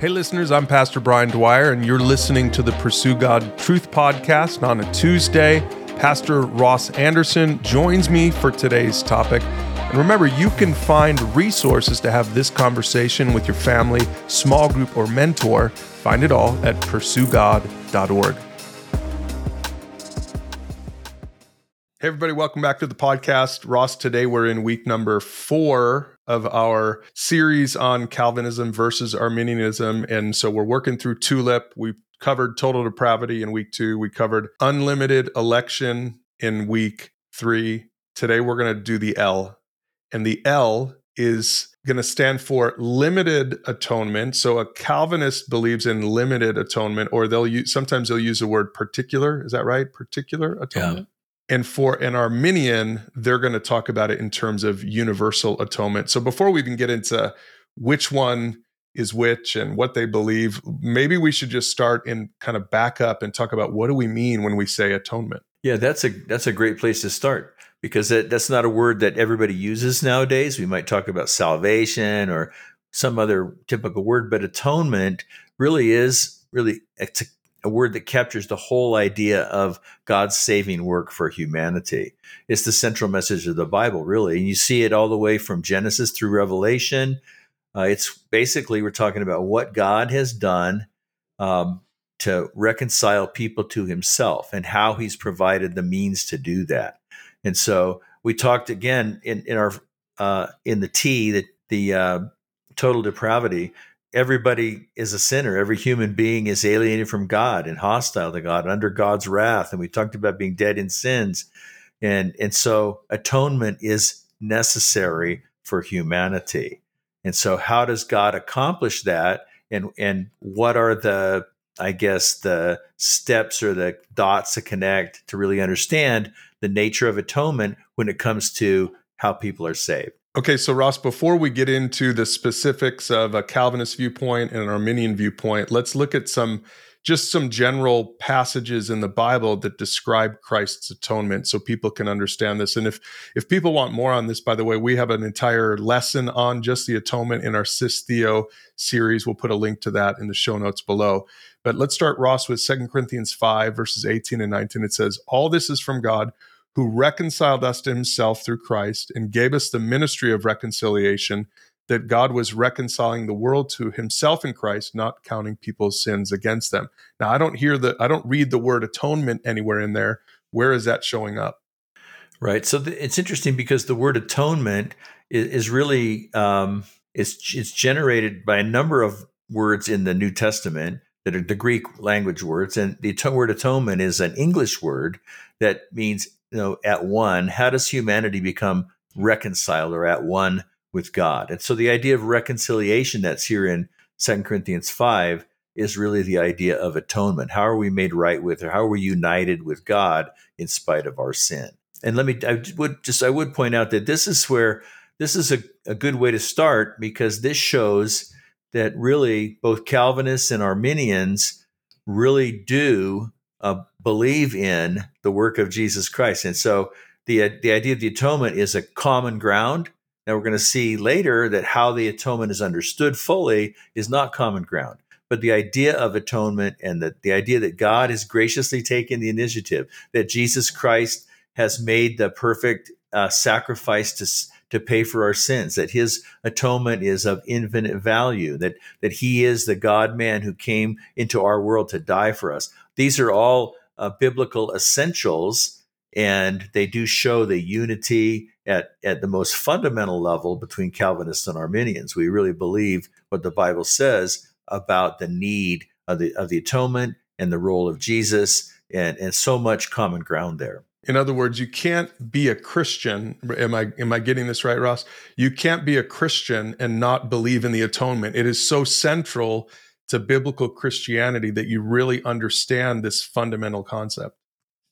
Hey, listeners, I'm Pastor Brian Dwyer, and you're listening to the Pursue God Truth Podcast on a Tuesday. Pastor Ross Anderson joins me for today's topic. And remember, you can find resources to have this conversation with your family, small group, or mentor. Find it all at pursuegod.org. Hey, everybody, welcome back to the podcast. Ross, today we're in week number four of our series on Calvinism versus Arminianism. And so we're working through TULIP. We covered total depravity in week two, we covered unlimited election in week three. Today we're going to do the L. And the L is going to stand for limited atonement. So a Calvinist believes in limited atonement, or they'll use sometimes they'll use the word particular. Is that right? Particular atonement. Yeah. And for an Arminian, they're going to talk about it in terms of universal atonement. So before we even get into which one is which and what they believe, maybe we should just start and kind of back up and talk about what do we mean when we say atonement. Yeah, that's a that's a great place to start because that, that's not a word that everybody uses nowadays. We might talk about salvation or some other typical word, but atonement really is really it's a a word that captures the whole idea of God's saving work for humanity. It's the central message of the Bible, really. And you see it all the way from Genesis through Revelation. Uh, it's basically, we're talking about what God has done um, to reconcile people to himself and how he's provided the means to do that. And so we talked again in, in our uh, in the T, that the uh, total depravity everybody is a sinner. Every human being is alienated from God and hostile to God, under God's wrath. And we talked about being dead in sins. And, and so atonement is necessary for humanity. And so how does God accomplish that? And and what are the I guess the steps or the dots to connect to really understand the nature of atonement when it comes to how people are saved? Okay, so Ross, before we get into the specifics of a Calvinist viewpoint and an Arminian viewpoint, let's look at some just some general passages in the Bible that describe Christ's atonement so people can understand this. And if if people want more on this, by the way, we have an entire lesson on just the atonement in our Sis Theo series. We'll put a link to that in the show notes below. But let's start, Ross, with Second Corinthians 5, verses 18 and 19. It says, All this is from God who reconciled us to himself through Christ and gave us the ministry of reconciliation, that God was reconciling the world to himself in Christ, not counting people's sins against them. Now, I don't hear the, I don't read the word atonement anywhere in there. Where is that showing up? Right. So the, it's interesting because the word atonement is, is really, um, it's, it's generated by a number of words in the New Testament that are the Greek language words. And the word atonement is an English word that means you know at one how does humanity become reconciled or at one with god? And so the idea of reconciliation that's here in 2 corinthians 5 is really the idea of atonement. How are we made right with or how are we united with god in spite of our sin? And let me i would just i would point out that this is where this is a, a good way to start because this shows that really both calvinists and arminians really do uh, believe in the work of Jesus Christ. And so the, the idea of the atonement is a common ground. Now we're going to see later that how the atonement is understood fully is not common ground. But the idea of atonement and the, the idea that God has graciously taken the initiative, that Jesus Christ has made the perfect uh, sacrifice to, to pay for our sins, that his atonement is of infinite value, that, that he is the God man who came into our world to die for us. These are all uh, biblical essentials, and they do show the unity at, at the most fundamental level between Calvinists and Arminians. We really believe what the Bible says about the need of the, of the atonement and the role of Jesus, and, and so much common ground there. In other words, you can't be a Christian. Am I am I getting this right, Ross? You can't be a Christian and not believe in the atonement. It is so central to biblical Christianity that you really understand this fundamental concept.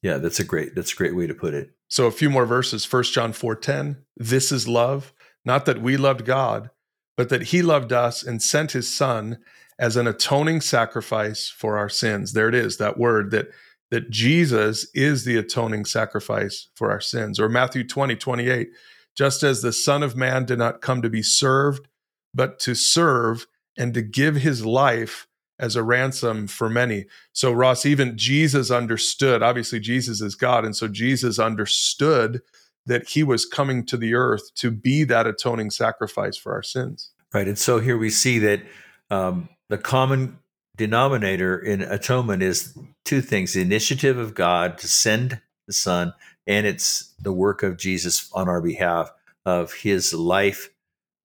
Yeah, that's a great that's a great way to put it. So a few more verses. First John 4:10. This is love, not that we loved God, but that he loved us and sent his son as an atoning sacrifice for our sins. There it is, that word that that Jesus is the atoning sacrifice for our sins. Or Matthew 20, 28, just as the Son of Man did not come to be served, but to serve and to give his life as a ransom for many. So, Ross, even Jesus understood, obviously, Jesus is God. And so Jesus understood that he was coming to the earth to be that atoning sacrifice for our sins. Right. And so here we see that um, the common denominator in atonement is two things the initiative of God to send the Son, and it's the work of Jesus on our behalf of his life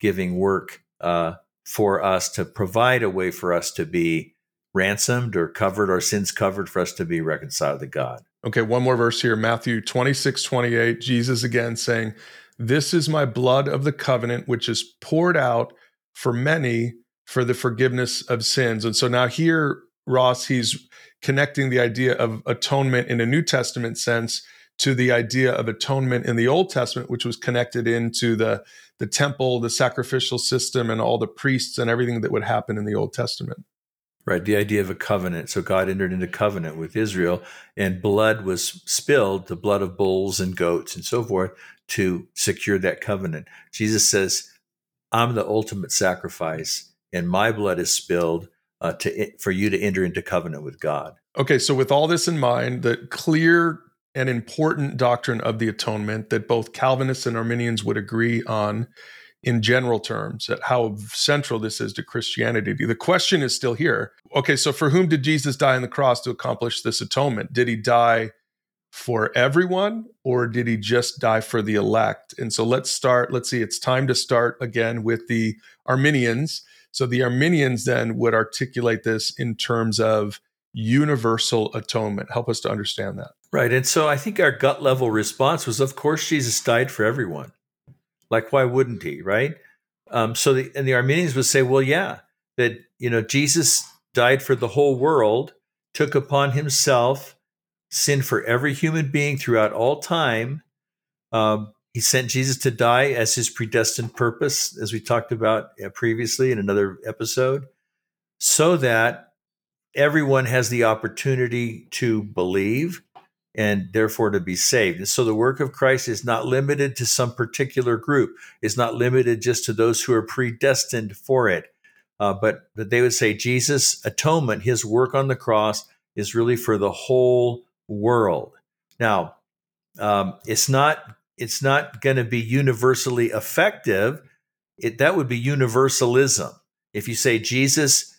giving work uh, for us to provide a way for us to be ransomed or covered, our sins covered, for us to be reconciled to God. Okay, one more verse here Matthew 26, 28. Jesus again saying, This is my blood of the covenant, which is poured out for many for the forgiveness of sins. And so now here, Ross, he's connecting the idea of atonement in a New Testament sense to the idea of atonement in the Old Testament, which was connected into the, the temple, the sacrificial system, and all the priests and everything that would happen in the Old Testament. Right, the idea of a covenant. So God entered into covenant with Israel, and blood was spilled, the blood of bulls and goats and so forth, to secure that covenant. Jesus says, I'm the ultimate sacrifice, and my blood is spilled uh, to for you to enter into covenant with God. Okay, so with all this in mind, the clear and important doctrine of the atonement that both Calvinists and Arminians would agree on in general terms at how central this is to Christianity. The question is still here. Okay, so for whom did Jesus die on the cross to accomplish this atonement? Did he die for everyone or did he just die for the elect? And so let's start, let's see, it's time to start again with the Arminians. So the Arminians then would articulate this in terms of universal atonement. Help us to understand that. Right. And so I think our gut level response was, of course, Jesus died for everyone. Like, why wouldn't he? Right. Um, so the and the Arminians would say, well, yeah, that you know Jesus died for the whole world, took upon himself sin for every human being throughout all time. Um, he sent Jesus to die as his predestined purpose, as we talked about uh, previously in another episode, so that everyone has the opportunity to believe and therefore to be saved. And so the work of Christ is not limited to some particular group, it's not limited just to those who are predestined for it. Uh, but, but they would say Jesus' atonement, his work on the cross, is really for the whole world. Now, um, it's not it's not going to be universally effective. It, that would be universalism. If you say Jesus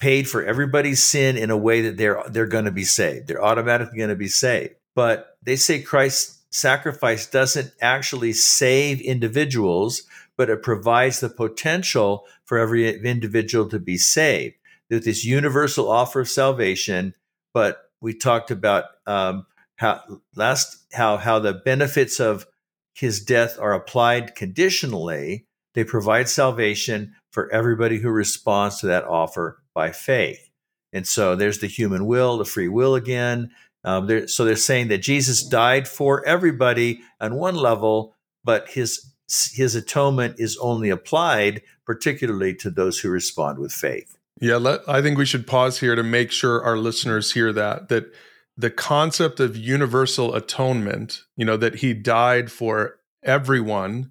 paid for everybody's sin in a way that they're they're going to be saved. They're automatically going to be saved. But they say Christ's sacrifice doesn't actually save individuals, but it provides the potential for every individual to be saved. That this universal offer of salvation, but we talked about um, how last how how the benefits of his death are applied conditionally. They provide salvation for everybody who responds to that offer by faith. And so there's the human will, the free will again. Um, they're, so they're saying that Jesus died for everybody on one level, but his his atonement is only applied particularly to those who respond with faith. Yeah, let, I think we should pause here to make sure our listeners hear that that the concept of universal atonement, you know, that he died for everyone,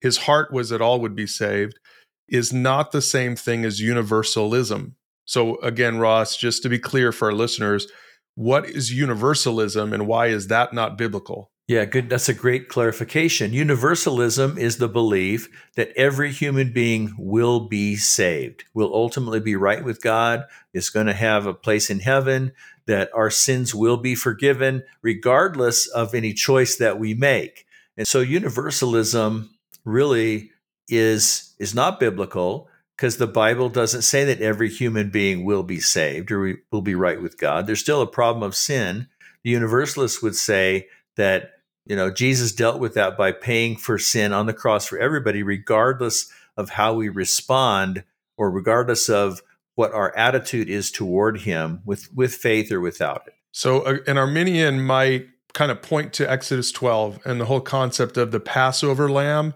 his heart was that all would be saved, is not the same thing as universalism. So, again, Ross, just to be clear for our listeners, what is universalism and why is that not biblical? Yeah, good. That's a great clarification. Universalism is the belief that every human being will be saved, will ultimately be right with God, is going to have a place in heaven, that our sins will be forgiven regardless of any choice that we make. And so universalism really is is not biblical because the Bible doesn't say that every human being will be saved or will be right with God. There's still a problem of sin. The universalists would say that you know Jesus dealt with that by paying for sin on the cross for everybody, regardless of how we respond or regardless of what our attitude is toward Him, with with faith or without it. So, uh, an Arminian might kind of point to Exodus 12 and the whole concept of the Passover lamb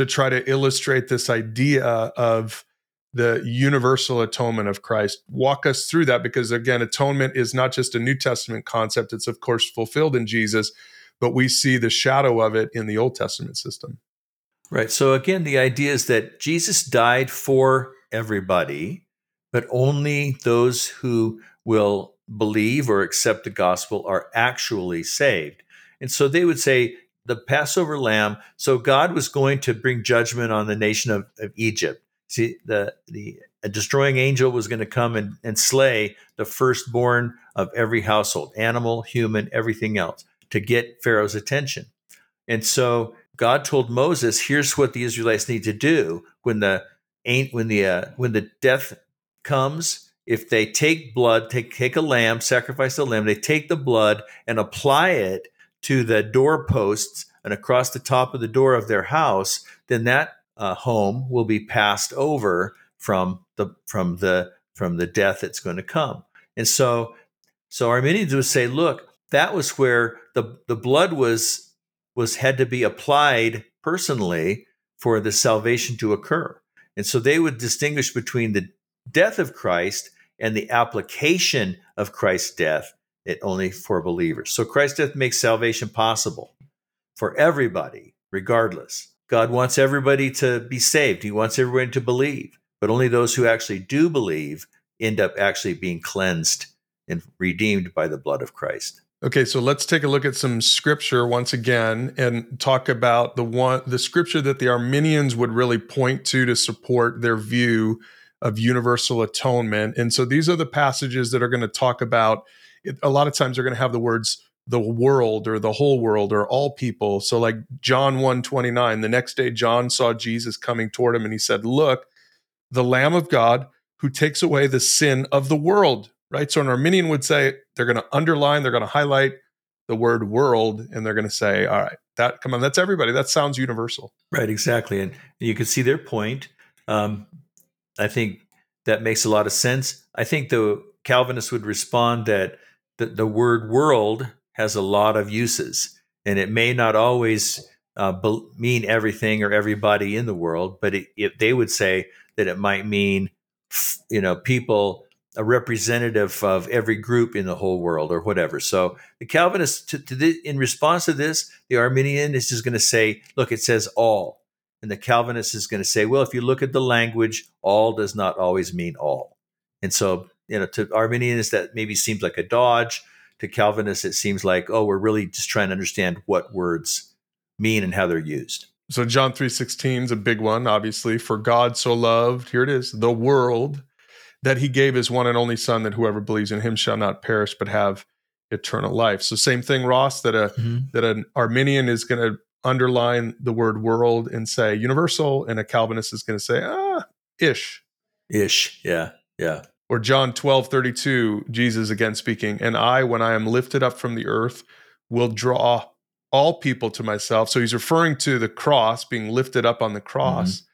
to try to illustrate this idea of the universal atonement of Christ. Walk us through that because, again, atonement is not just a New Testament concept, it's, of course, fulfilled in Jesus, but we see the shadow of it in the Old Testament system. Right. So, again, the idea is that Jesus died for everybody, but only those who will believe or accept the gospel are actually saved. And so they would say the Passover lamb, so God was going to bring judgment on the nation of, of Egypt. See, the, the destroying angel was going to come and, and slay the firstborn of every household, animal, human, everything else, to get Pharaoh's attention. And so God told Moses, "Here's what the Israelites need to do when the when the uh, when the death comes. If they take blood, take take a lamb, sacrifice the lamb. They take the blood and apply it to the doorposts and across the top of the door of their house. Then that uh, home will be passed over from the from the from the death that's going to come. And so so Arminians would say, look, that was where the the blood was was had to be applied personally for the salvation to occur. And so they would distinguish between the death of Christ and the application of Christ's death it only for believers. So Christ's death makes salvation possible for everybody, regardless. God wants everybody to be saved. He wants everyone to believe, but only those who actually do believe end up actually being cleansed and redeemed by the blood of Christ. Okay, so let's take a look at some scripture once again and talk about the one the scripture that the Arminians would really point to to support their view of universal atonement. And so these are the passages that are going to talk about it, a lot of times they're going to have the words the world or the whole world or all people. So like John 129, the next day John saw Jesus coming toward him and he said, "Look, the lamb of God who takes away the sin of the world." right? So an Arminian would say they're going to underline, they're going to highlight the word world, and they're going to say, all right, that come on, that's everybody. That sounds universal. Right, exactly. And, you can see their point. Um, I think that makes a lot of sense. I think the Calvinists would respond that the, the word world has a lot of uses, and it may not always uh, be- mean everything or everybody in the world, but it, it, they would say that it might mean, you know, people a representative of every group in the whole world or whatever. So the Calvinist, to, to the, in response to this, the Arminian is just going to say, look, it says all. And the Calvinist is going to say, well, if you look at the language, all does not always mean all. And so, you know, to Arminians, that maybe seems like a dodge. To Calvinists, it seems like, oh, we're really just trying to understand what words mean and how they're used. So John 3:16 is a big one, obviously. For God so loved, here it is, the world that he gave his one and only son that whoever believes in him shall not perish but have eternal life. So same thing, Ross, that a mm-hmm. that an Arminian is going to underline the word world and say universal, and a Calvinist is going to say ah ish, ish, yeah, yeah. Or John twelve thirty two, Jesus again speaking, and I, when I am lifted up from the earth, will draw all people to myself. So he's referring to the cross being lifted up on the cross. Mm-hmm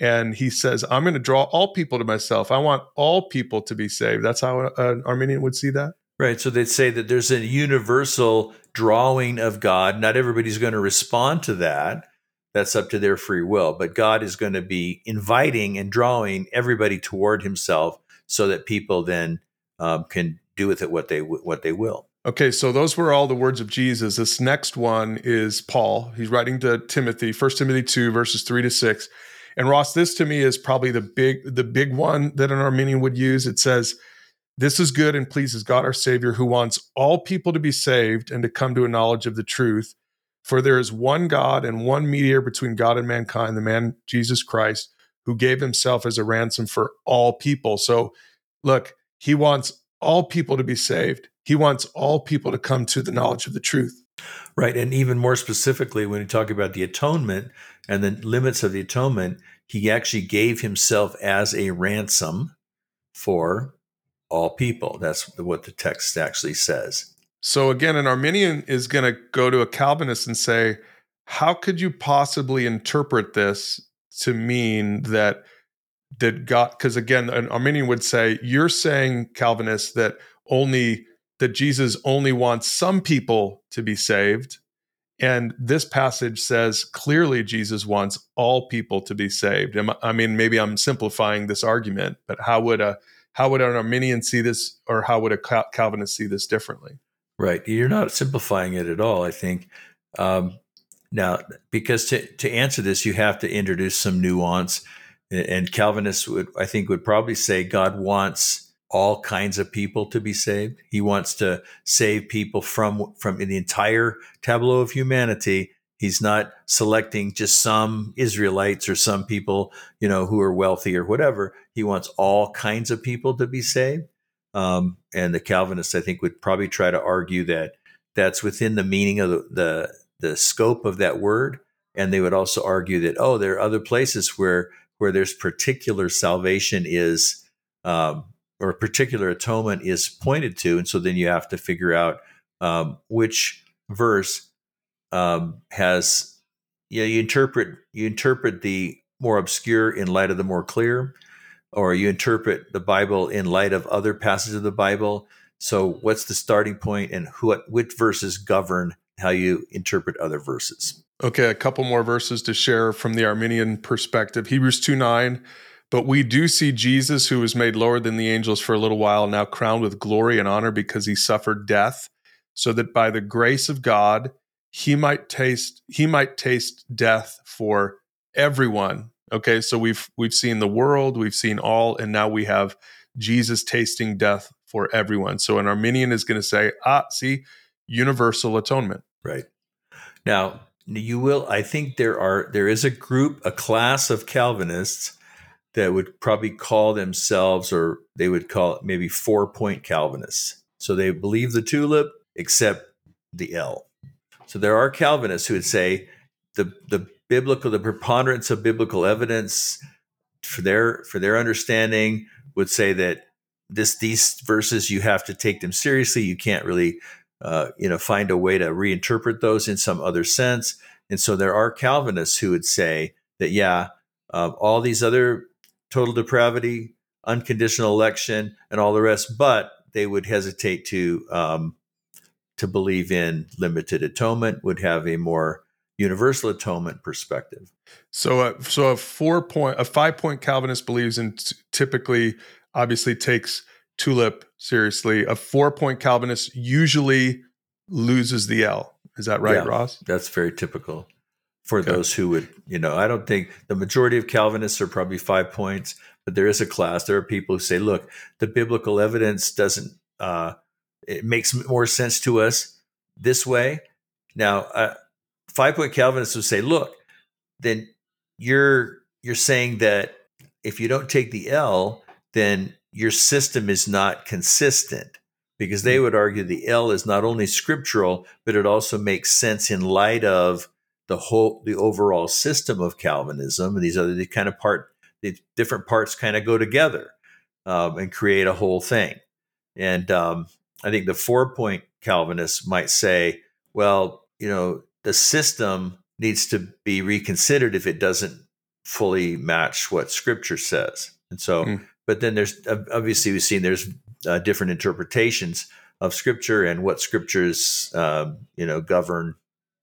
and he says, I'm going to draw all people to myself. I want all people to be saved. That's how an Arminian would see that. Right. So they'd say that there's a universal drawing of God. Not everybody's going to respond to that. That's up to their free will. But God is going to be inviting and drawing everybody toward Himself, so that people then um, can do with it what they what they will. Okay, so those were all the words of Jesus. This next one is Paul. He's writing to Timothy, 1 Timothy 2, verses 3 to 6. And Ross, this to me is probably the big the big one that an Arminian would use. It says, "This is good and pleases God our Savior, who wants all people to be saved and to come to a knowledge of the truth. For there is one God and one mediator between God and mankind, the man Jesus Christ, who gave himself as a ransom for all people." So, look, he wants all people to be saved. He wants all people to come to the knowledge of the truth. Right. And even more specifically, when you talk about the atonement and the limits of the atonement, he actually gave himself as a ransom for all people. That's what the text actually says. So again, an Arminian is going to go to a Calvinist and say, how could you possibly interpret this to mean that that God because again an Arminian would say you're saying Calvinist that only that Jesus only wants some people to be saved. And this passage says clearly Jesus wants all people to be saved. I mean, maybe I'm simplifying this argument, but how would a how would an Arminian see this, or how would a Calvinist see this differently? Right, you're not simplifying it at all. I think um, now because to to answer this, you have to introduce some nuance And Calvinists would, I think, would probably say God wants all kinds of people to be saved. He wants to save people from from the entire tableau of humanity. He's not selecting just some Israelites or some people, you know, who are wealthy or whatever. He wants all kinds of people to be saved. Um, and the Calvinists, I think, would probably try to argue that that's within the meaning of the, the the scope of that word. And they would also argue that oh, there are other places where where there's particular salvation is um, or particular atonement is pointed to, and so then you have to figure out um, which verse um, has you know, you interpret you interpret the more obscure in light of the more clear, or you interpret the Bible in light of other passages of the Bible. So, what's the starting point, and who, which verses govern how you interpret other verses? Okay, a couple more verses to share from the Arminian perspective. Hebrews 2 9. But we do see Jesus, who was made lower than the angels for a little while, now crowned with glory and honor because he suffered death, so that by the grace of God he might taste he might taste death for everyone. Okay, so we've we've seen the world, we've seen all, and now we have Jesus tasting death for everyone. So an Arminian is going to say, ah, see, universal atonement. Right. Now, you will i think there are there is a group a class of calvinists that would probably call themselves or they would call it maybe four point calvinists so they believe the tulip except the l so there are calvinists who would say the the biblical the preponderance of biblical evidence for their for their understanding would say that this these verses you have to take them seriously you can't really uh, you know, find a way to reinterpret those in some other sense. And so there are Calvinists who would say that, yeah, uh, all these other total depravity, unconditional election, and all the rest, but they would hesitate to um, to believe in limited atonement. Would have a more universal atonement perspective. So, uh, so a four point, a five point Calvinist believes in t- typically, obviously takes tulip seriously. A four point Calvinist usually loses the L. Is that right, yeah, Ross? That's very typical for okay. those who would, you know, I don't think the majority of Calvinists are probably five points, but there is a class. There are people who say, look, the biblical evidence doesn't, uh, it makes more sense to us this way. Now, uh, five point Calvinists would say, look, then you're you're saying that if you don't take the L, then your system is not consistent because they hmm. would argue the L is not only scriptural, but it also makes sense in light of the whole the overall system of Calvinism. And these other the kind of part the different parts kind of go together um, and create a whole thing. And um, I think the four point Calvinists might say, well, you know, the system needs to be reconsidered if it doesn't fully match what Scripture says. And so mm. But then there's obviously we've seen there's uh, different interpretations of scripture and what scriptures um, you know govern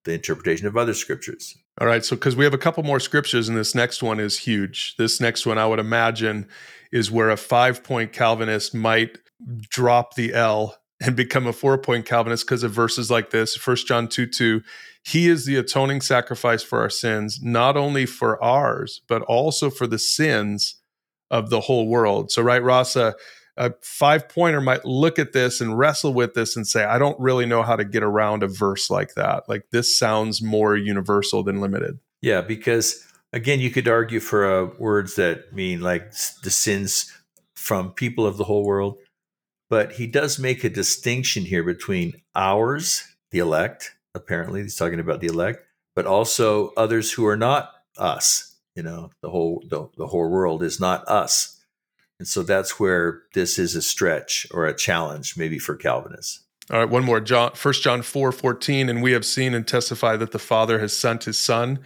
the interpretation of other scriptures. All right, so because we have a couple more scriptures, and this next one is huge. This next one, I would imagine, is where a five point Calvinist might drop the L and become a four point Calvinist because of verses like this First John 2 2. He is the atoning sacrifice for our sins, not only for ours, but also for the sins of the whole world. So, right, Ross, a five pointer might look at this and wrestle with this and say, I don't really know how to get around a verse like that. Like this sounds more universal than limited. Yeah, because again, you could argue for uh, words that mean like the sins from people of the whole world. But he does make a distinction here between ours, the elect, apparently, he's talking about the elect, but also others who are not us, you know the whole the, the whole world is not us. And so that's where this is a stretch or a challenge maybe for calvinists. All right one more. John first john 4 14 and we have seen and testify that the father has sent his son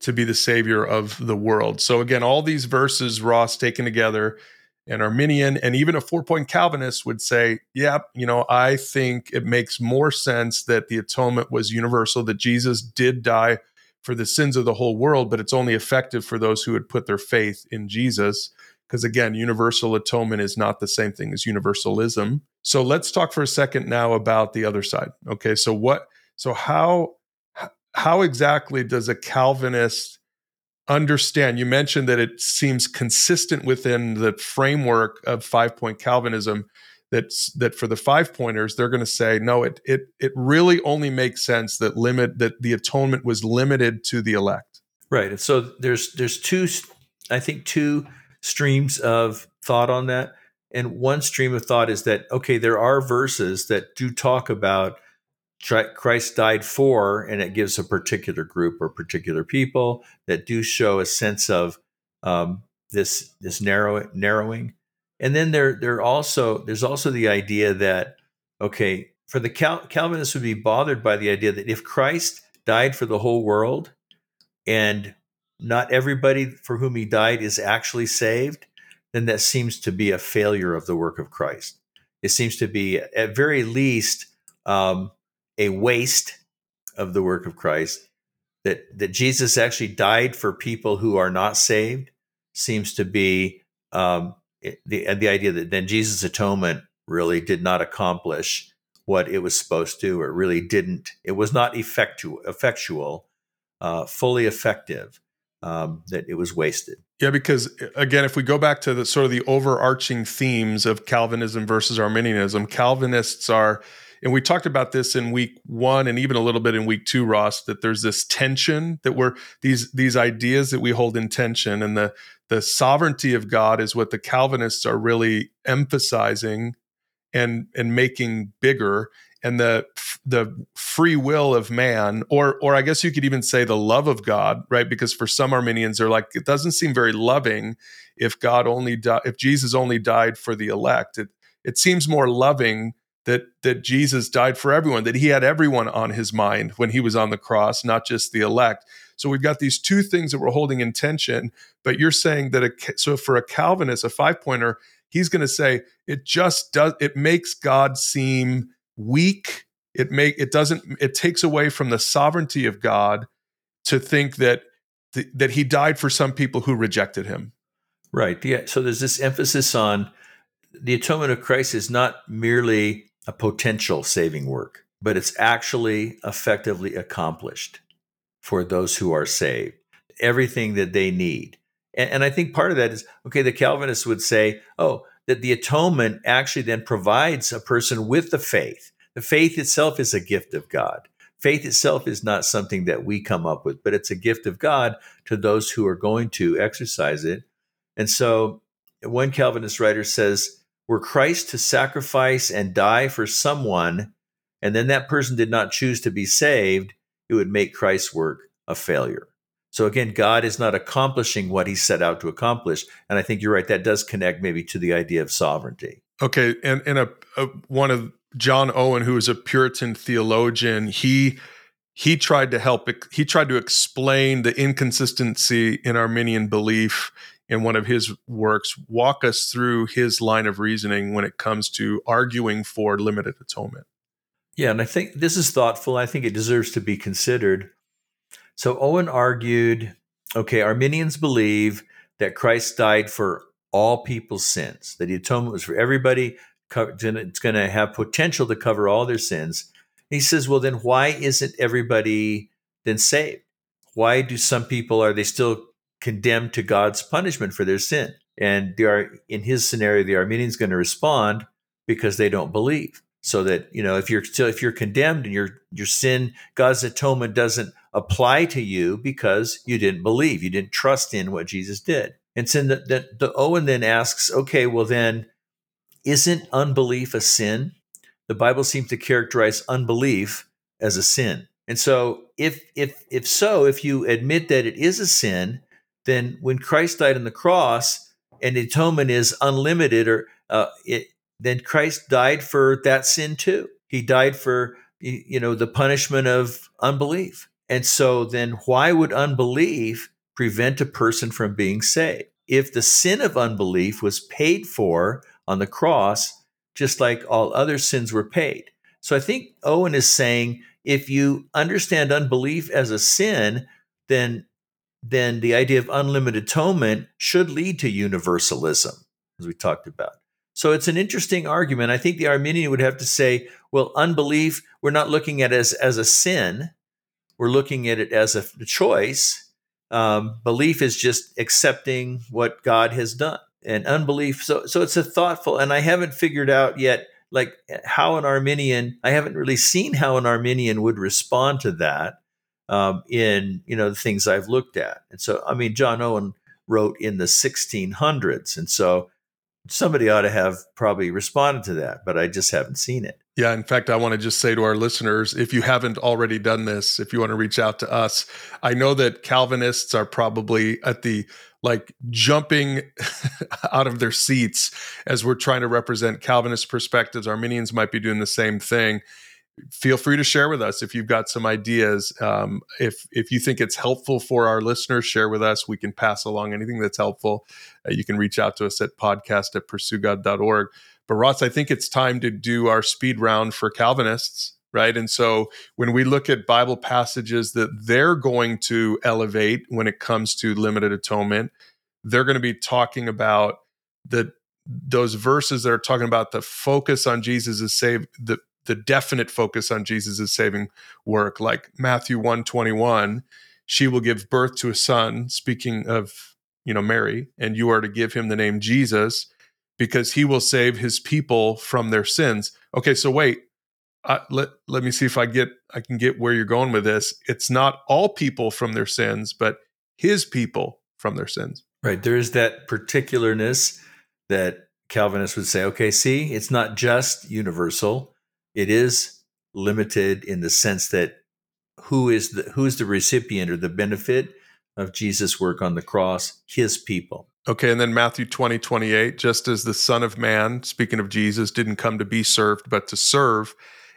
to be the savior of the world. So again all these verses ross taken together an arminian and even a four point calvinist would say yeah you know i think it makes more sense that the atonement was universal that jesus did die for the sins of the whole world, but it's only effective for those who would put their faith in Jesus. Because again, universal atonement is not the same thing as universalism. So let's talk for a second now about the other side. Okay, so what? So how how exactly does a Calvinist understand you mentioned that it seems consistent within the framework of five point calvinism that's that for the five pointers they're going to say no it it it really only makes sense that limit that the atonement was limited to the elect right and so there's there's two i think two streams of thought on that and one stream of thought is that okay there are verses that do talk about Christ died for, and it gives a particular group or particular people that do show a sense of um, this this narrow narrowing. And then there there also there's also the idea that okay, for the Cal- Calvinists would be bothered by the idea that if Christ died for the whole world, and not everybody for whom he died is actually saved, then that seems to be a failure of the work of Christ. It seems to be at very least um, a waste of the work of Christ. That that Jesus actually died for people who are not saved seems to be um, the the idea that then Jesus' atonement really did not accomplish what it was supposed to, or really didn't. It was not effectual, effectual, uh, fully effective. Um, that it was wasted. Yeah, because again, if we go back to the sort of the overarching themes of Calvinism versus Arminianism, Calvinists are and we talked about this in week one and even a little bit in week two, Ross, that there's this tension that we're these these ideas that we hold in tension. And the the sovereignty of God is what the Calvinists are really emphasizing and and making bigger. And the the free will of man, or or I guess you could even say the love of God, right? Because for some Arminians, they're like, it doesn't seem very loving if God only di- if Jesus only died for the elect. It it seems more loving that that Jesus died for everyone, that he had everyone on his mind when he was on the cross, not just the elect. So we've got these two things that we're holding in tension. But you're saying that a, so for a Calvinist, a five pointer, he's going to say it just does it makes God seem weak. It make it doesn't it takes away from the sovereignty of God to think that th- that he died for some people who rejected him. Right. Yeah. So there's this emphasis on the atonement of Christ is not merely a potential saving work, but it's actually effectively accomplished for those who are saved. Everything that they need. And, and I think part of that is okay, the Calvinists would say, oh, that the atonement actually then provides a person with the faith. The faith itself is a gift of God. Faith itself is not something that we come up with, but it's a gift of God to those who are going to exercise it. And so one Calvinist writer says, were Christ to sacrifice and die for someone, and then that person did not choose to be saved, it would make Christ's work a failure. So again, God is not accomplishing what he set out to accomplish. And I think you're right, that does connect maybe to the idea of sovereignty. Okay. And, and a, a one of John Owen, who is a Puritan theologian, he he tried to help he tried to explain the inconsistency in arminian belief in one of his works walk us through his line of reasoning when it comes to arguing for limited atonement. Yeah, and I think this is thoughtful. I think it deserves to be considered. So Owen argued okay, Arminians believe that Christ died for all people's sins, that the atonement was for everybody. It's going to have potential to cover all their sins. He says, well, then why isn't everybody then saved? Why do some people, are they still condemned to God's punishment for their sin. And they are, in his scenario, the Arminian's going to respond because they don't believe. So that you know, if you're still if you're condemned and your your sin, God's atonement doesn't apply to you because you didn't believe, you didn't trust in what Jesus did. And so the, the, the Owen then asks, okay, well then, isn't unbelief a sin? The Bible seems to characterize unbelief as a sin. And so if if if so, if you admit that it is a sin, then when Christ died on the cross and atonement is unlimited, or uh, it, then Christ died for that sin too. He died for you know the punishment of unbelief. And so then why would unbelief prevent a person from being saved? If the sin of unbelief was paid for on the cross, just like all other sins were paid. So I think Owen is saying if you understand unbelief as a sin, then then the idea of unlimited atonement should lead to universalism, as we talked about. So it's an interesting argument. I think the Arminian would have to say, well, unbelief, we're not looking at it as, as a sin, we're looking at it as a choice. Um, belief is just accepting what God has done, and unbelief. So, so it's a thoughtful. And I haven't figured out yet, like how an Arminian. I haven't really seen how an Arminian would respond to that um, in you know the things I've looked at. And so, I mean, John Owen wrote in the 1600s, and so somebody ought to have probably responded to that, but I just haven't seen it. Yeah, in fact, I want to just say to our listeners if you haven't already done this, if you want to reach out to us, I know that Calvinists are probably at the like jumping out of their seats as we're trying to represent Calvinist perspectives. Arminians might be doing the same thing feel free to share with us if you've got some ideas. Um, if if you think it's helpful for our listeners, share with us. We can pass along anything that's helpful. Uh, you can reach out to us at podcast at pursuegod.org. But Ross, I think it's time to do our speed round for Calvinists, right? And so when we look at Bible passages that they're going to elevate when it comes to limited atonement, they're going to be talking about the those verses that are talking about the focus on Jesus is save the the definite focus on Jesus' saving work, like Matthew 121, she will give birth to a son, speaking of, you know, Mary, and you are to give him the name Jesus because he will save his people from their sins. Okay, so wait, uh, let let me see if I get I can get where you're going with this. It's not all people from their sins, but his people from their sins. Right. There is that particularness that Calvinists would say, okay, see, it's not just universal it is limited in the sense that who is the who is the recipient or the benefit of Jesus' work on the cross? His people. Okay, and then Matthew 20, 28, just as the Son of Man, speaking of Jesus, didn't come to be served, but to serve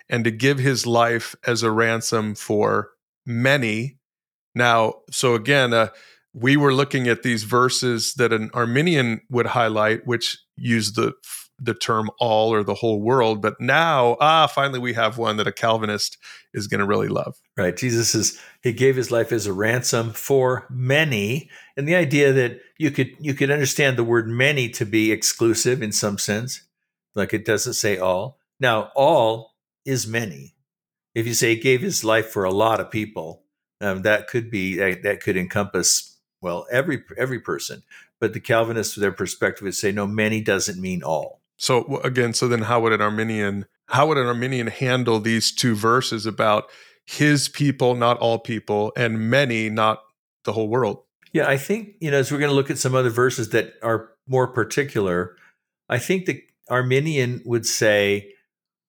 and to give his life as a ransom for many. Now, so again, uh, we were looking at these verses that an Arminian would highlight, which use the the term all or the whole world but now ah finally we have one that a calvinist is going to really love. Right jesus is he gave his life as a ransom for many and the idea that you could you could understand the word many to be exclusive in some sense like it doesn't say all. Now all is many. If you say he gave his life for a lot of people um, that could be that, that could encompass well every every person but the calvinists their perspective would say no many doesn't mean all so again, so then how would an Arminian how would an Arminian handle these two verses about his people, not all people, and many, not the whole world? Yeah, I think, you know, as we're going to look at some other verses that are more particular, I think the Arminian would say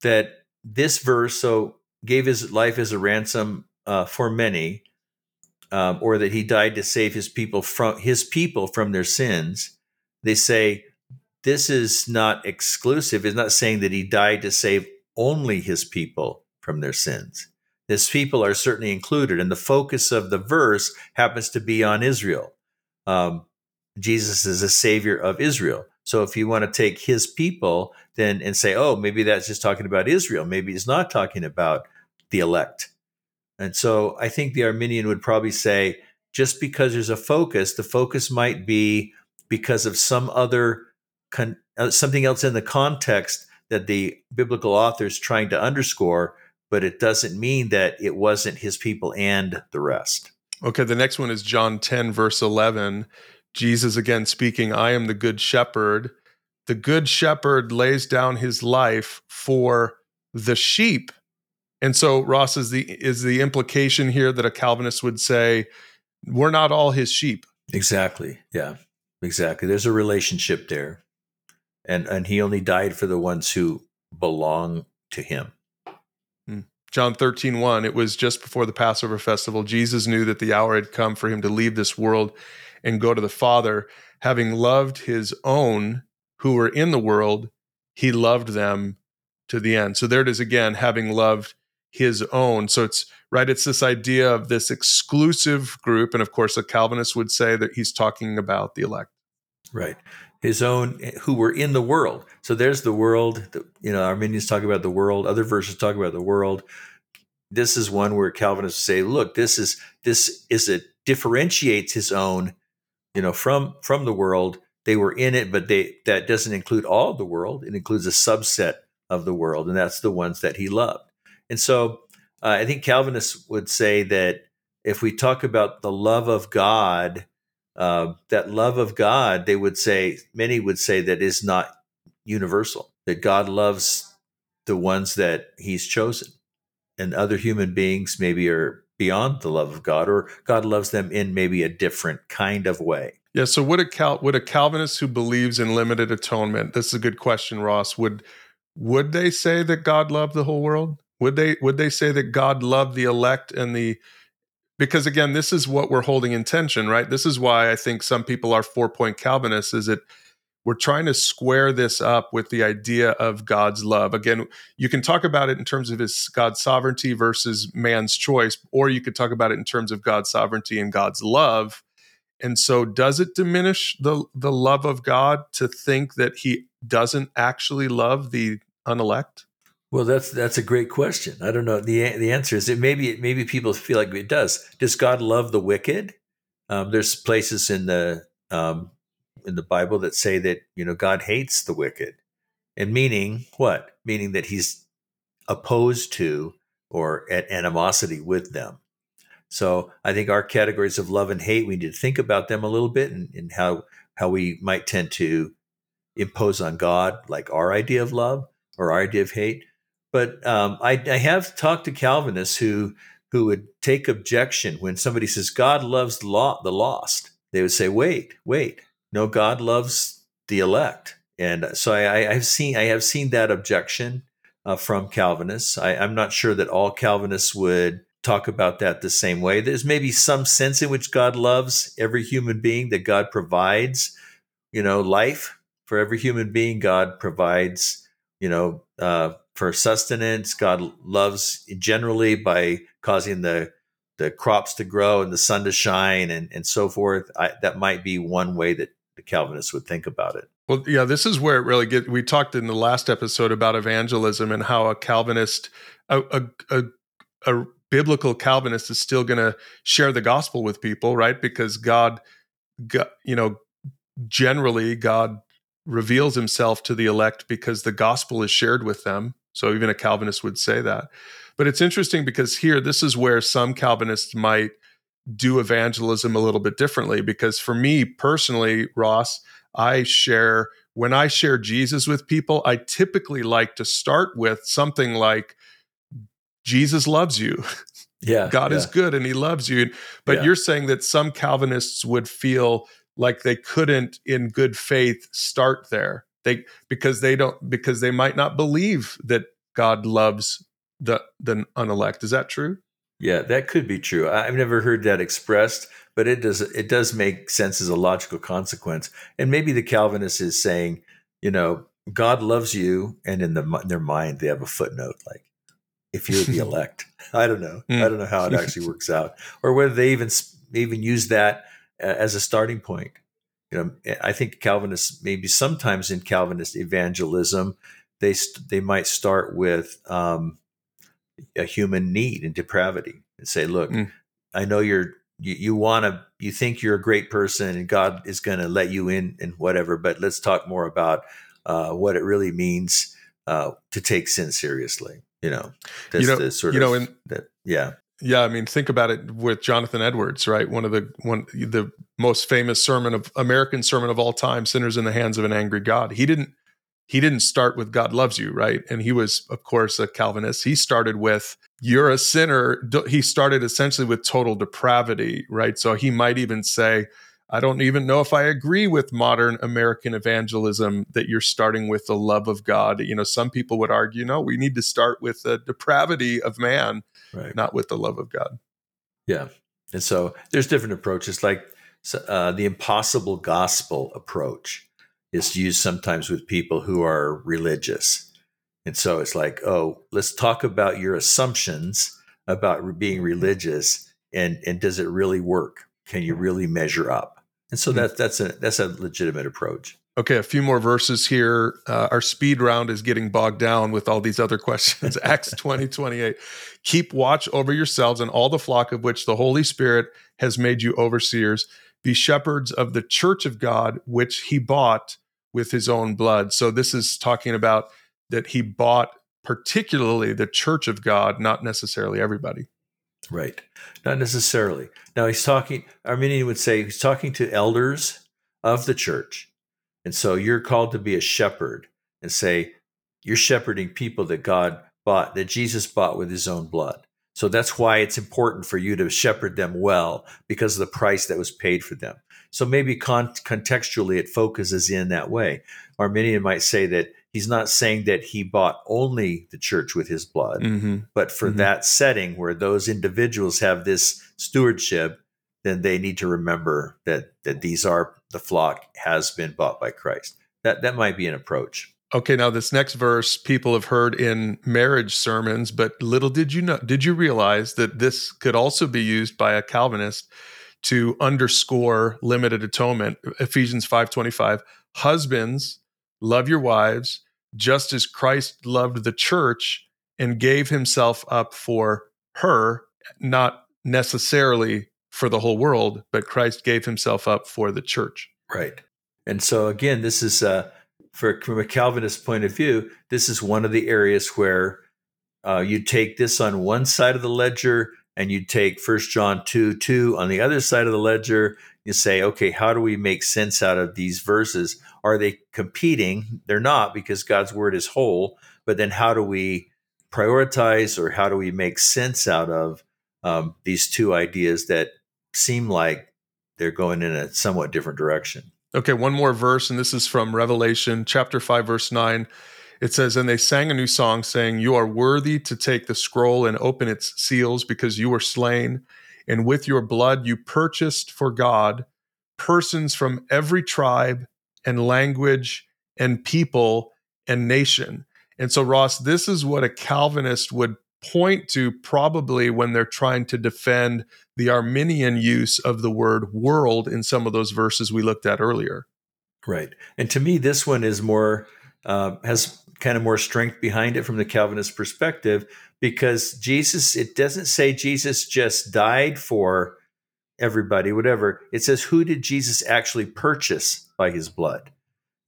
that this verse, so gave his life as a ransom uh, for many, um, or that he died to save his people from his people from their sins. They say this is not exclusive. It's not saying that he died to save only his people from their sins. His people are certainly included, and the focus of the verse happens to be on Israel. Um, Jesus is a savior of Israel. So if you want to take his people, then and say, oh, maybe that's just talking about Israel. Maybe it's not talking about the elect. And so I think the Arminian would probably say, just because there's a focus, the focus might be because of some other con- uh, something else in the context that the biblical author is trying to underscore, but it doesn't mean that it wasn't his people and the rest. Okay, the next one is John 10, verse 11. Jesus again speaking, I am the good shepherd. The good shepherd lays down his life for the sheep. And so Ross is the is the implication here that a Calvinist would say, we're not all his sheep. Exactly. Yeah. Exactly. There's a relationship there and and he only died for the ones who belong to him. Hmm. John 13, 1, it was just before the Passover festival. Jesus knew that the hour had come for him to leave this world and go to the Father. Having loved his own who were in the world, he loved them to the end. So there it is again, having loved his own. So it's right, it's this idea of this exclusive group. And of course, a Calvinist would say that he's talking about the elect. Right his own who were in the world. So there's the world. You know, Arminians talk about the world. Other verses talk about the world. This is one where Calvinists say, "Look, this is this is it differentiates his own, you know, from from the world. They were in it, but they that doesn't include all the world. It includes a subset of the world, and that's the ones that he loved. And so, uh, I think Calvinists would say that if we talk about the love of God, uh, that love of God, they would say, many would say that is not universal, that God loves the ones that he's chosen. And other human beings maybe are beyond the love of God, or God loves them in maybe a different kind of way. Yeah. So would a Cal- would a Calvinist who believes in limited atonement? This is a good question, Ross. Would would they say that God loved the whole world? Would they would they say that God loved the elect and the because again, this is what we're holding in tension, right? This is why I think some people are four point Calvinists. Is it we're trying to square this up with the idea of God's love. Again, you can talk about it in terms of his God's sovereignty versus man's choice, or you could talk about it in terms of God's sovereignty and God's love. And so does it diminish the the love of God to think that he doesn't actually love the unelect? Well, that's that's a great question. I don't know. the The answer is that maybe maybe people feel like it does. Does God love the wicked? Um, there's places in the um, in the Bible that say that you know God hates the wicked, and meaning what? Meaning that He's opposed to or at animosity with them. So I think our categories of love and hate, we need to think about them a little bit and, and how how we might tend to impose on God like our idea of love or our idea of hate. But um, I, I have talked to Calvinists who who would take objection when somebody says God loves the, the lost. They would say, "Wait, wait, no, God loves the elect." And so I, I have seen I have seen that objection uh, from Calvinists. I, I'm not sure that all Calvinists would talk about that the same way. There's maybe some sense in which God loves every human being, that God provides, you know, life for every human being. God provides, you know, uh, for sustenance. God loves generally by causing the the crops to grow and the sun to shine and, and so forth. I, that might be one way that the Calvinists would think about it. Well, yeah, this is where it really get. We talked in the last episode about evangelism and how a Calvinist, a, a, a, a biblical Calvinist is still going to share the gospel with people, right? Because God, God, you know, generally God reveals himself to the elect because the gospel is shared with them. So even a Calvinist would say that. But it's interesting because here, this is where some Calvinists might do evangelism a little bit differently. Because for me personally, Ross, I share, when I share Jesus with people, I typically like to start with something like, Jesus loves you. Yeah. God yeah. is good and he loves you. But Yeah. you're saying that some Calvinists would feel like they couldn't in good faith start there. They because they don't because they might not believe that God loves the the unelect. Is that true? Yeah, that could be true. I've never heard that expressed, but it does it does make sense as a logical consequence. And maybe the Calvinist is saying, you know, God loves you, and in, the, in their mind they have a footnote like, if you're the elect. I don't know. Hmm. I don't know how it actually works out, or whether they even even use that as a starting point. You know, I think Calvinists maybe sometimes in Calvinist evangelism they st- they might start with um, a human need and depravity and say, look, Mm. I know you're you, you want to you think you're a great person and God is going to let you in and whatever, but let's talk more about uh, what it really means uh, to take sin seriously. You know, that's You know- the sort you know, in- that. Yeah, Yeah, I mean, think about it with Jonathan Edwards, right? One of the one the most famous sermon of American sermon of all time, "Sinners in the Hands of an Angry God." He didn't he didn't start with God loves you, right? And he was, of course, a Calvinist. He started with you're a sinner. He started essentially with total depravity, right? So he might even say, I don't even know if I agree with modern American evangelism that you're starting with the love of God. You know, some people would argue, no, we need to start with the depravity of man right. not with the love of God. Yeah, and so there's different approaches. Like uh, the impossible gospel approach is used sometimes with people who are religious, and so it's like, oh, let's talk about your assumptions about being religious, and and does it really work? Can you really measure up? And so Hmm. that that's a that's a legitimate approach. Okay, a few more verses here. Uh, our speed round is getting bogged down with all these other questions. Acts 20, 28. Keep watch over yourselves and all the flock of which the Holy Spirit has made you overseers. Be shepherds of the church of God, which he bought with his own blood. So this is talking about that he bought particularly the church of God, not necessarily everybody. Right. Not necessarily. Now he's talking, Arminian would say he's talking to elders of the church. And so you're called to be a shepherd and say, you're shepherding people that God bought, that Jesus bought with his own blood. So that's why it's important for you to shepherd them well because of the price that was paid for them. So maybe con- contextually it focuses in that way. Arminian might say that he's not saying that he bought only the church with his blood, mm-hmm. but for mm-hmm. that setting where those individuals have this stewardship, then they need to remember that that these are the flock has been bought by Christ. That that might be an approach. Okay, now this next verse people have heard in marriage sermons, but little did you know did you realize that this could also be used by a Calvinist to underscore limited atonement. Ephesians 5:25, husbands love your wives just as Christ loved the church and gave himself up for her, not necessarily for the whole world, but Christ gave himself up for the church. Right. And so again, this is uh for, from a Calvinist point of view, this is one of the areas where uh, you take this on one side of the ledger and you take First John 2 2 on the other side of the ledger. You say, okay, how do we make sense out of these verses? Are they competing? They're not because God's word is whole. But then how do we prioritize or how do we make sense out of um, these two ideas that seem like they're going in a somewhat different direction? Okay, one more verse, and this is from Revelation chapter 5, verse 9. It says, And they sang a new song, saying, You are worthy to take the scroll and open its seals, because you were slain, and with your blood you purchased for God persons from every tribe and language and people and nation. And so, Ross, this is what a Calvinist would point to probably when they're trying to defend the Arminian use of the word world in some of those verses we looked at earlier. Right. And to me, this one is more, uh, has kind of more strength behind it from the Calvinist perspective because Jesus, it doesn't say Jesus just died for everybody, whatever. It says, who did Jesus actually purchase by his blood?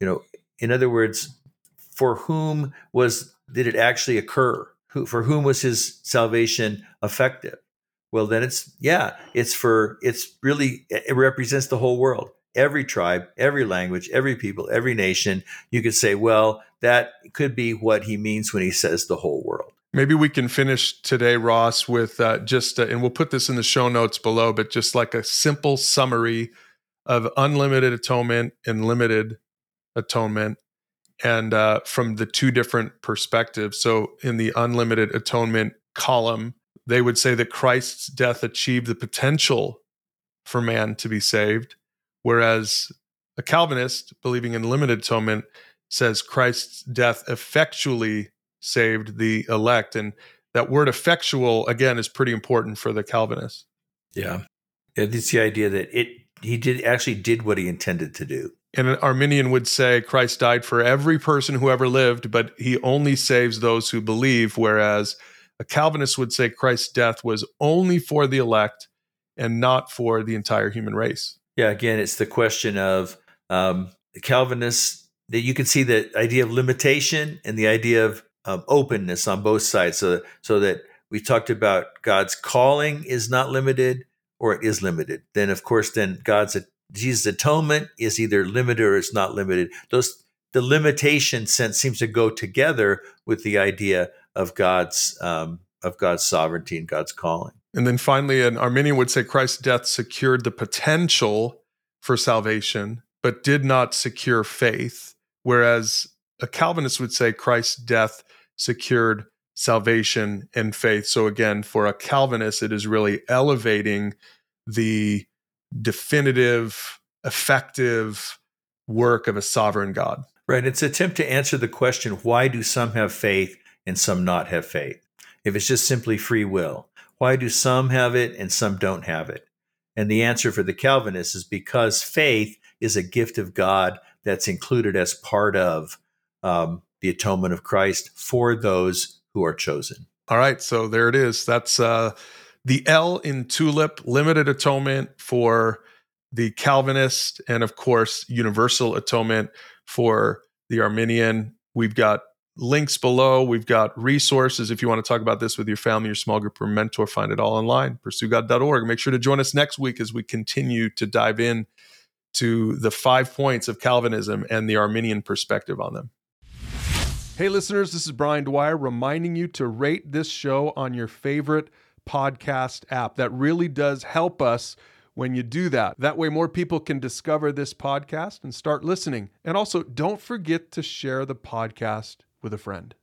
You know, in other words, for whom was did it actually occur? Who for whom was his salvation effective? Well, then it's yeah, it's for it's really it represents the whole world. Every tribe, every language, every people, every nation. You could say, well, that could be what he means when he says the whole world. Maybe we can finish today, Ross, with uh, just, uh, and we'll put this in the show notes below, but just like a simple summary of unlimited atonement and limited atonement and uh, from the two different perspectives. So, in the unlimited atonement column, they would say that Christ's death achieved the potential for man to be saved, whereas a Calvinist believing in limited atonement says Christ's death effectually saved the elect. And that word effectual, again, is pretty important for the Calvinists. Yeah. It's the idea that it he did actually did what he intended to do. And an Arminian would say Christ died for every person who ever lived, but he only saves those who believe, whereas a Calvinist would say Christ's death was only for the elect and not for the entire human race. Yeah, again, it's the question of um, the Calvinists that you can see the idea of limitation and the idea of um, openness on both sides, so so that we talked about God's calling is not limited or it is limited. Then, of course, then God's Jesus' atonement is either limited or it's not limited. Those the limitation sense seems to go together with the idea of God's um, of God's sovereignty and God's calling. And then finally, an Arminian would say Christ's death secured the potential for salvation, but did not secure faith. Whereas a Calvinist would say Christ's death secured salvation and faith. So again, for a Calvinist, it is really elevating the definitive, effective work of a sovereign God. Right. It's an attempt to answer the question why do some have faith and some not have faith? If it's just simply free will, why do some have it and some don't have it? And the answer for the Calvinists is because faith is a gift of God that's included as part of um, the atonement of Christ for those who are chosen. All right. So there it is. That's uh, the L in TULIP, limited atonement for the Calvinist, and of course, universal atonement for the Arminian. We've got links below. We've got resources if you want to talk about this with your family, your small group, or mentor. Find it all online, pursuegod.org. Make sure to join us next week as we continue to dive in to the five points of Calvinism and the Arminian perspective on them. Hey, listeners, this is Brian Dwyer reminding you to rate this show on your favorite podcast app. That really does help us when you do that. That way, more people can discover this podcast and start listening. And also, don't forget to share the podcast with a friend.